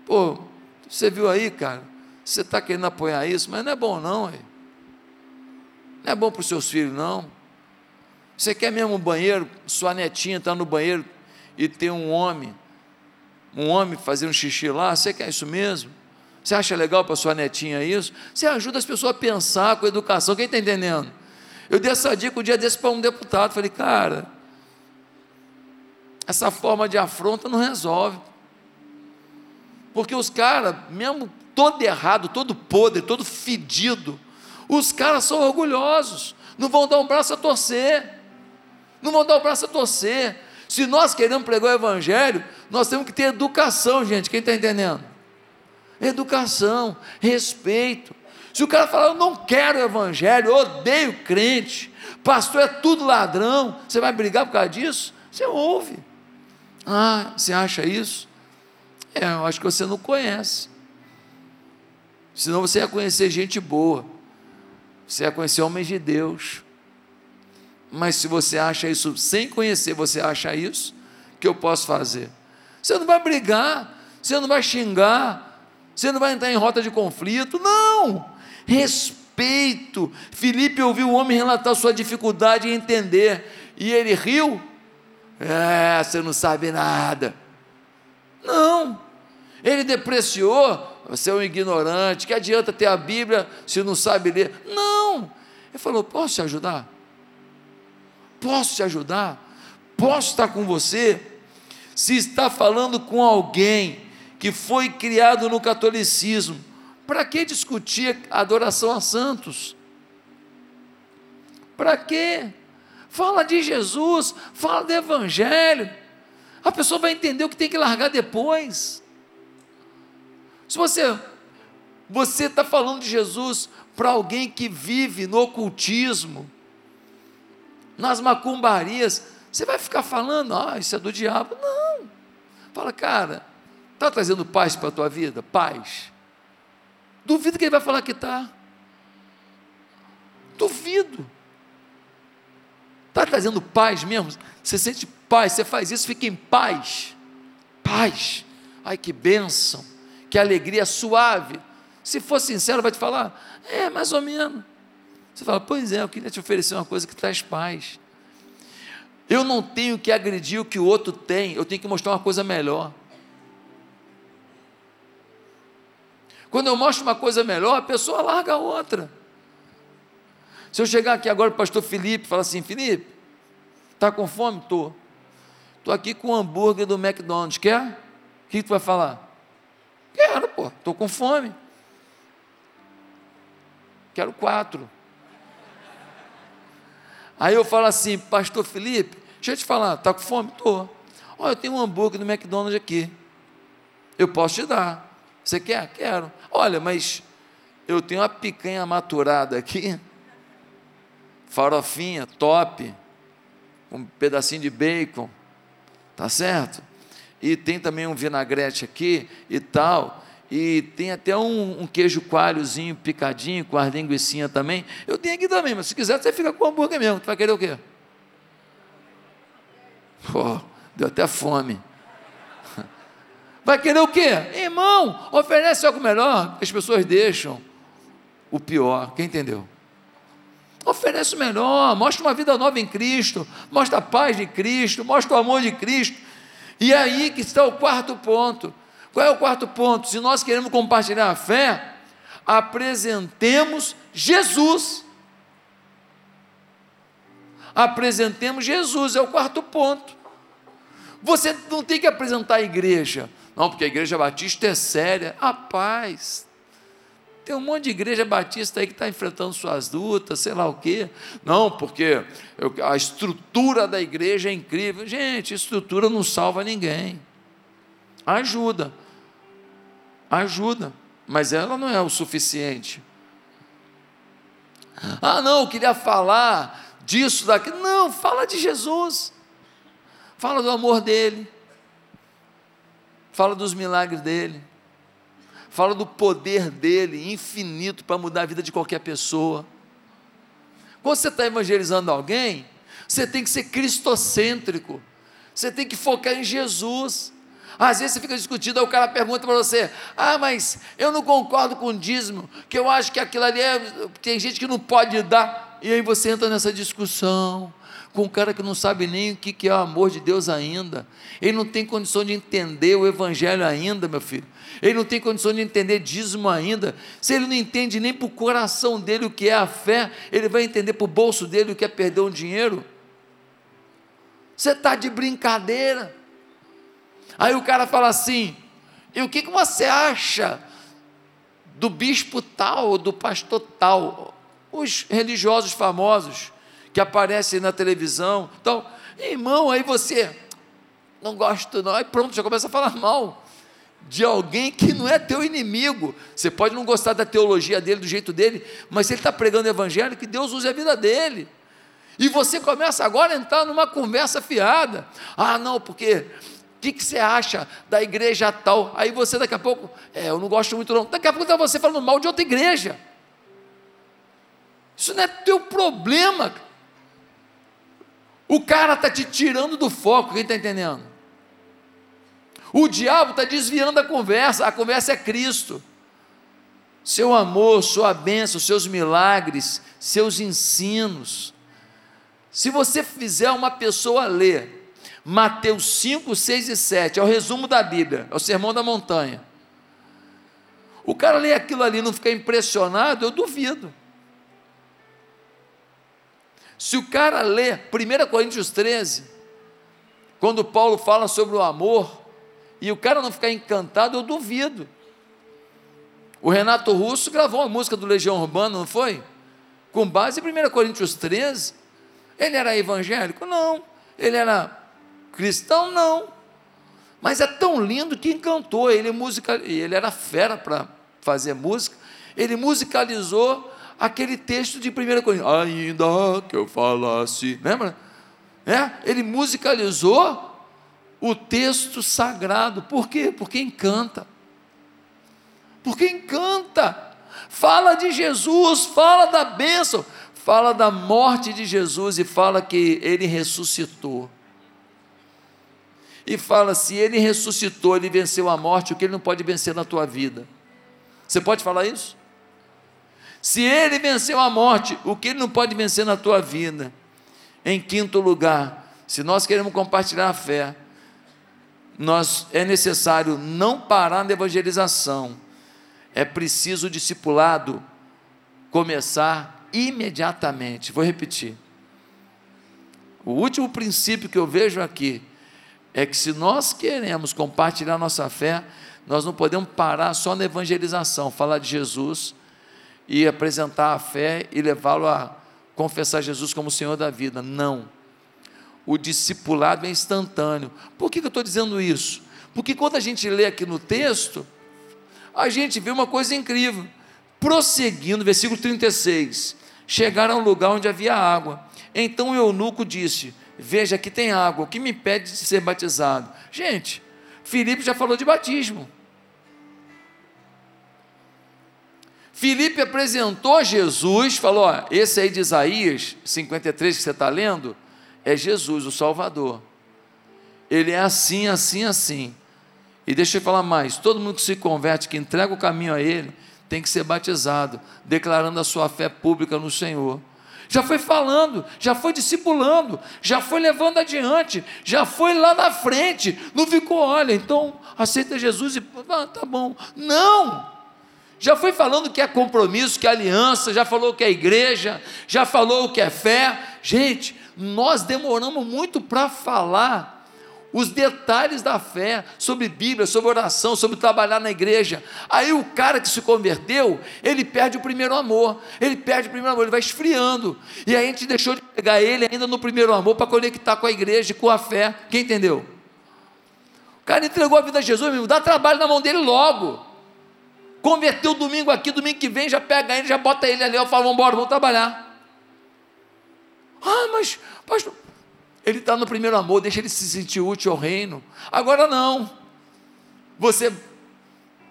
pô, você viu aí, cara, você está querendo apoiar isso, mas não é bom não, aí. não é bom para os seus filhos não. Você quer mesmo um banheiro, sua netinha está no banheiro e tem um homem, um homem fazendo xixi lá, você quer isso mesmo? Você acha legal para sua netinha isso? Você ajuda as pessoas a pensar com educação, quem está entendendo? Eu dei essa dica um dia desse para um deputado, falei, cara, essa forma de afronta não resolve. Porque os caras, mesmo todo errado, todo podre, todo fedido, os caras são orgulhosos, não vão dar um braço a torcer não vão dar o braço a torcer. Se nós queremos pregar o Evangelho, nós temos que ter educação, gente. Quem está entendendo? Educação, respeito. Se o cara falar, eu não quero o Evangelho, eu odeio crente, pastor é tudo ladrão, você vai brigar por causa disso? Você ouve. Ah, você acha isso? É, eu acho que você não conhece. Senão você ia conhecer gente boa, você ia conhecer homens de Deus. Mas se você acha isso sem conhecer, você acha isso, que eu posso fazer? Você não vai brigar, você não vai xingar, você não vai entrar em rota de conflito, não. Respeito. Felipe ouviu o homem relatar sua dificuldade em entender, e ele riu. É, você não sabe nada. Não. Ele depreciou, você é um ignorante, que adianta ter a Bíblia se não sabe ler? Não. Ele falou: Posso te ajudar? Posso te ajudar? Posso estar com você? Se está falando com alguém que foi criado no catolicismo, para que discutir adoração a santos? Para quê? Fala de Jesus, fala do Evangelho. A pessoa vai entender o que tem que largar depois. Se você você está falando de Jesus para alguém que vive no ocultismo, nas macumbarias, você vai ficar falando, ah, isso é do diabo. Não. Fala, cara, está trazendo paz para a tua vida? Paz. Duvido que ele vai falar que está. Duvido. Está trazendo paz mesmo? Você sente paz, você faz isso, fica em paz. paz, ai que bênção, que alegria suave. Se for sincero, vai te falar, é mais ou menos. Você fala, pois é, eu queria te oferecer uma coisa que traz paz. Eu não tenho que agredir o que o outro tem, eu tenho que mostrar uma coisa melhor. Quando eu mostro uma coisa melhor, a pessoa larga a outra. Se eu chegar aqui agora o pastor Felipe falar assim, Felipe, está com fome? Estou. Estou aqui com o hambúrguer do McDonald's, quer? O que tu vai falar? Quero, pô, estou com fome. Quero quatro. Aí eu falo assim, pastor Felipe, deixa eu te falar, está com fome? Estou. Olha, eu tenho um hambúrguer do McDonald's aqui. Eu posso te dar. Você quer? Quero. Olha, mas eu tenho uma picanha maturada aqui, farofinha, top, um pedacinho de bacon, tá certo? E tem também um vinagrete aqui e tal. E tem até um, um queijo coalhozinho picadinho, com as linguiçinhas também. Eu tenho aqui também, mas se quiser, você fica com hambúrguer mesmo. Tu vai querer o quê? Pô, deu até fome. Vai querer o quê? Irmão, oferece algo melhor. As pessoas deixam o pior. Quem entendeu? Oferece o melhor, mostra uma vida nova em Cristo, mostra a paz de Cristo, mostra o amor de Cristo. E é aí que está o quarto ponto. Qual é o quarto ponto? Se nós queremos compartilhar a fé, apresentemos Jesus. Apresentemos Jesus, é o quarto ponto. Você não tem que apresentar a igreja, não, porque a igreja batista é séria. A paz. Tem um monte de igreja batista aí que está enfrentando suas lutas, sei lá o quê. Não, porque a estrutura da igreja é incrível. Gente, estrutura não salva ninguém. Ajuda ajuda, mas ela não é o suficiente. Ah, não, eu queria falar disso, daquilo. Não, fala de Jesus. Fala do amor dele. Fala dos milagres dele. Fala do poder dele, infinito, para mudar a vida de qualquer pessoa. Quando você está evangelizando alguém, você tem que ser cristocêntrico. Você tem que focar em Jesus. Às vezes você fica discutindo, aí o cara pergunta para você: Ah, mas eu não concordo com o dízimo, que eu acho que aquilo ali é. Tem gente que não pode dar. E aí você entra nessa discussão com um cara que não sabe nem o que é o amor de Deus ainda. Ele não tem condição de entender o Evangelho ainda, meu filho. Ele não tem condição de entender dízimo ainda. Se ele não entende nem para o coração dele o que é a fé, ele vai entender para o bolso dele o que é perder um dinheiro. Você está de brincadeira. Aí o cara fala assim: e o que, que você acha do bispo tal do pastor tal? Os religiosos famosos que aparecem na televisão. Então, irmão, aí você não gosta, não. Aí pronto, já começa a falar mal de alguém que não é teu inimigo. Você pode não gostar da teologia dele, do jeito dele, mas ele está pregando o evangelho, que Deus use a vida dele. E você começa agora a entrar numa conversa fiada. Ah, não, porque o que, que, você acha da igreja tal? Aí você daqui a pouco, é, eu não gosto muito não. Daqui a pouco está você falando mal de outra igreja. Isso não é teu problema. O cara está te tirando do foco, quem está entendendo? O diabo está desviando a conversa, a conversa é Cristo. Seu amor, sua bênção, seus milagres, seus ensinos. Se você fizer uma pessoa ler Mateus 5, 6 e 7, é o resumo da Bíblia, é o sermão da montanha. O cara lê aquilo ali e não fica impressionado, eu duvido. Se o cara lê 1 Coríntios 13, quando Paulo fala sobre o amor, e o cara não ficar encantado, eu duvido. O Renato Russo gravou uma música do Legião Urbana, não foi? Com base em 1 Coríntios 13. Ele era evangélico? Não. Ele era Cristão não. Mas é tão lindo que encantou. Ele, musica, ele era fera para fazer música. Ele musicalizou aquele texto de 1 Coríntios. Ainda que eu falasse. Lembra? É? Ele musicalizou o texto sagrado. Por quê? Porque encanta. Porque encanta. Fala de Jesus, fala da bênção, fala da morte de Jesus e fala que ele ressuscitou. e fala: se ele ressuscitou, ele venceu a morte, o que ele não pode vencer na tua vida? Você pode falar isso? Se ele venceu a morte, o que ele não pode vencer na tua vida? Em quinto lugar, se nós queremos compartilhar a fé, nós é necessário não parar na evangelização. É preciso o discipulado começar imediatamente. Vou repetir. O último princípio que eu vejo aqui é que se nós queremos compartilhar nossa fé, nós não podemos parar só na evangelização, falar de Jesus e apresentar a fé e levá-lo a confessar Jesus como Senhor da vida. Não. O discipulado é instantâneo. Por que, eu estou dizendo isso? Porque quando a gente lê aqui no texto, a gente vê uma coisa incrível. Prosseguindo, versículo 36, chegaram ao lugar onde havia água. Então o eunuco disse: Veja, aqui tem água, o que me impede de ser batizado? Gente, Filipe já falou de batismo. Filipe apresentou Jesus, falou: ó, esse aí de Isaías 53 que você está lendo, é Jesus, o Salvador. Ele é assim, assim, assim. E deixa eu falar mais: todo mundo que se converte, que entrega o caminho a Ele, tem que ser batizado, declarando a sua fé pública no Senhor. Já foi falando, já foi discipulando, já foi levando adiante, já foi lá na frente, não ficou, olha, então aceita Jesus e ah, tá bom. Não! Já foi falando que é compromisso, que é aliança, já falou que é igreja, já falou que é fé. Gente, nós demoramos muito para falar os detalhes da fé, sobre Bíblia, sobre oração, sobre trabalhar na igreja. Aí o cara que se converteu, ele perde o primeiro amor, ele perde o primeiro amor, ele vai esfriando. E aí a gente deixou de pegar ele ainda no primeiro amor para conectar com a igreja, com a fé. Quem entendeu? O cara entregou a vida a Jesus, meu, dá trabalho na mão dele logo. Converteu domingo aqui, domingo que vem, já pega ele, já bota ele ali, eu falo, vamos embora, vamos trabalhar. Ah, mas, pastor, ele está no primeiro amor, deixa ele se sentir útil ao reino. Agora não. Você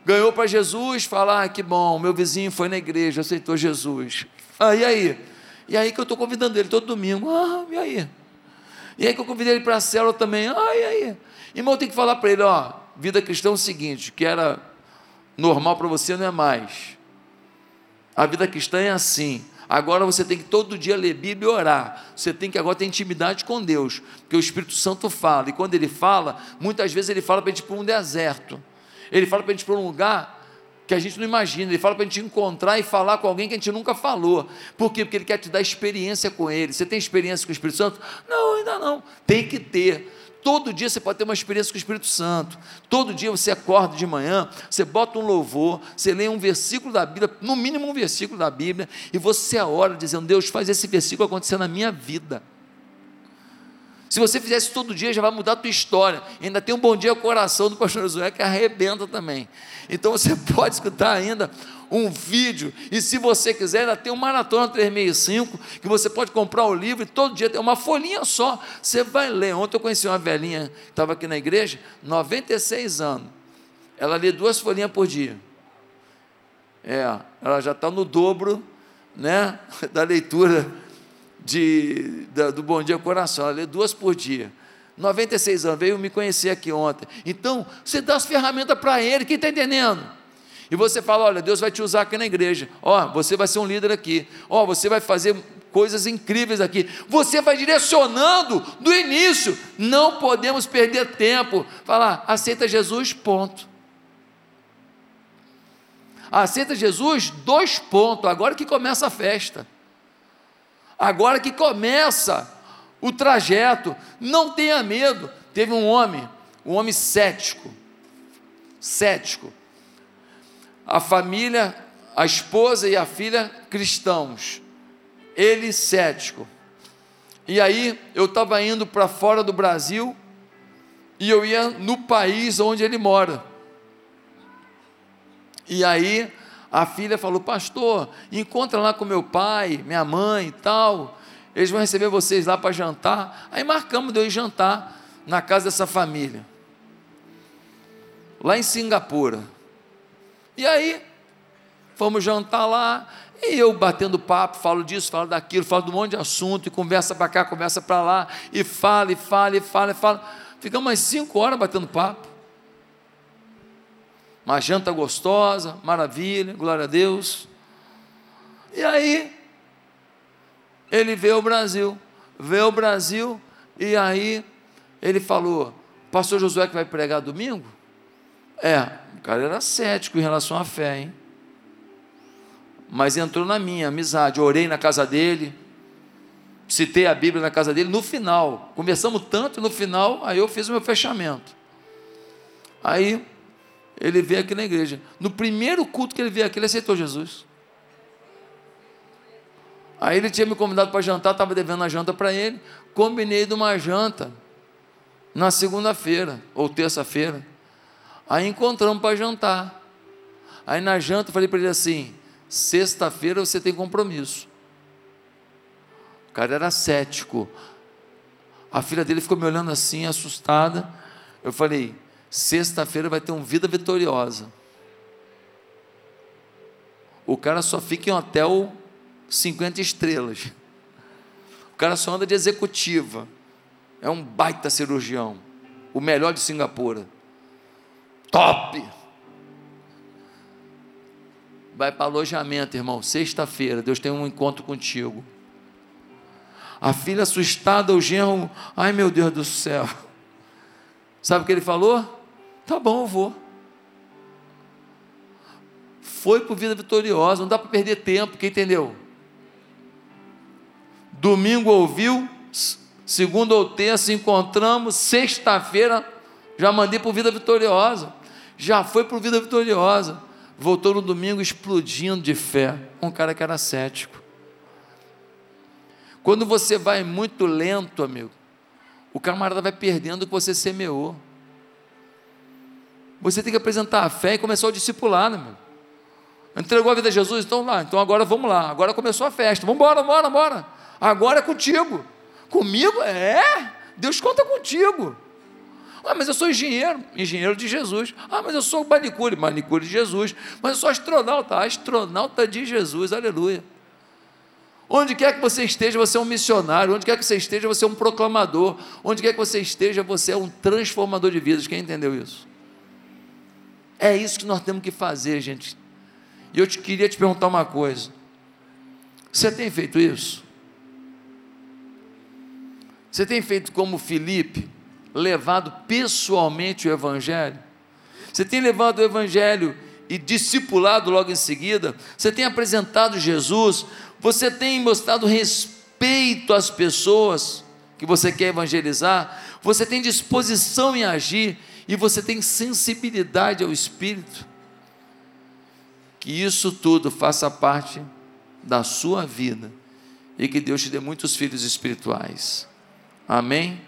ganhou para Jesus, falar, ah, que bom, meu vizinho foi na igreja, aceitou Jesus. Ah, e aí? E aí que eu estou convidando ele todo domingo. Ah, e aí? E aí que eu convidei ele para a célula também. Ah, e aí? Irmão, tem que falar para ele, ó, vida cristã é o seguinte, que era normal para você não é mais. A vida cristã é assim. Agora você tem que todo dia ler Bíblia e orar. Você tem que agora ter intimidade com Deus, porque o Espírito Santo fala. E quando ele fala, muitas vezes ele fala para a gente para um deserto. Ele fala para a gente para um lugar que a gente não imagina. Ele fala para a gente encontrar e falar com alguém que a gente nunca falou. Por quê? Porque ele quer te dar experiência com ele. Você tem experiência com o Espírito Santo? Não, ainda não. Tem que ter. Todo dia você pode ter uma experiência com o Espírito Santo. Todo dia você acorda de manhã, você bota um louvor, você lê um versículo da Bíblia, no mínimo um versículo da Bíblia, e você ora dizendo: Deus, faz esse versículo acontecer na minha vida. Se você fizesse todo dia, já vai mudar a tua história. Ainda tem um bom dia coração do pastor Josué que arrebenta também. Então você pode escutar ainda um vídeo. E se você quiser, ainda tem um Maratona 365, que você pode comprar o livro e todo dia tem uma folhinha só. Você vai ler. Ontem eu conheci uma velhinha que estava aqui na igreja, 96 anos. Ela lê duas folhinhas por dia. É, ela já está no dobro né, da leitura de, da, do Bom Dia Coração. Ela lê duas por dia. 96 anos, veio me conhecer aqui ontem. Então, você dá as ferramentas para ele, quem está entendendo? E você fala: olha, Deus vai te usar aqui na igreja. Ó, você vai ser um líder aqui. Ó, você vai fazer coisas incríveis aqui. Você vai direcionando do início. Não podemos perder tempo. Falar, aceita Jesus, ponto. Aceita Jesus, dois pontos. Agora que começa a festa. Agora que começa o trajeto. Não tenha medo. Teve um homem, um homem cético. Cético a família, a esposa e a filha cristãos, ele cético. E aí eu estava indo para fora do Brasil e eu ia no país onde ele mora. E aí a filha falou: Pastor, encontra lá com meu pai, minha mãe e tal. Eles vão receber vocês lá para jantar. Aí marcamos de eu ir jantar na casa dessa família, lá em Singapura. E aí, fomos jantar lá, e eu batendo papo, falo disso, falo daquilo, falo de um monte de assunto, e conversa para cá, conversa para lá, e fala, e fala, e fala, e fala. ficamos mais cinco horas batendo papo. Uma janta gostosa, maravilha, glória a Deus. E aí, ele veio ao Brasil, veio ao Brasil, e aí ele falou: Pastor Josué que vai pregar domingo? É, o cara era cético em relação à fé, hein? Mas entrou na minha amizade, orei na casa dele, citei a Bíblia na casa dele, no final, conversamos tanto, no final, aí eu fiz o meu fechamento. Aí, ele veio aqui na igreja. No primeiro culto que ele veio aqui, ele aceitou Jesus. Aí ele tinha me convidado para jantar, estava devendo a janta para ele. Combinei de uma janta na segunda-feira ou terça-feira. Aí encontramos para jantar. Aí na janta eu falei para ele assim: sexta-feira você tem compromisso. O cara era cético. A filha dele ficou me olhando assim, assustada. Eu falei: sexta-feira vai ter um vida vitoriosa. O cara só fica em hotel 50 estrelas. O cara só anda de executiva. É um baita cirurgião. O melhor de Singapura. Top! Vai para alojamento, irmão. Sexta-feira, Deus tem um encontro contigo. A filha assustada, o genro, ai meu Deus do céu. Sabe o que ele falou? Tá bom, eu vou. Foi por vida vitoriosa, não dá para perder tempo, quem entendeu? Domingo ouviu, segunda ou terça encontramos, sexta-feira já mandei por vida vitoriosa. Já foi por vida vitoriosa. Voltou no domingo explodindo de fé. Um cara que era cético. Quando você vai muito lento, amigo, o camarada vai perdendo o que você semeou. Você tem que apresentar a fé e começar o discipular, meu? Entregou a vida a Jesus? Então lá, então agora vamos lá. Agora começou a festa. Vamos embora, bora, bora. Agora é contigo. Comigo? É. Deus conta contigo. Ah, mas eu sou engenheiro, engenheiro de Jesus. Ah, mas eu sou manicure, manicure de Jesus. Mas eu sou astronauta, astronauta de Jesus, aleluia. Onde quer que você esteja, você é um missionário. Onde quer que você esteja, você é um proclamador. Onde quer que você esteja, você é um transformador de vidas. Quem entendeu isso? É isso que nós temos que fazer, gente. E eu te, queria te perguntar uma coisa. Você tem feito isso? Você tem feito como Felipe? Levado pessoalmente o Evangelho? Você tem levado o Evangelho e discipulado logo em seguida? Você tem apresentado Jesus? Você tem mostrado respeito às pessoas que você quer evangelizar? Você tem disposição em agir? E você tem sensibilidade ao Espírito? Que isso tudo faça parte da sua vida e que Deus te dê muitos filhos espirituais. Amém?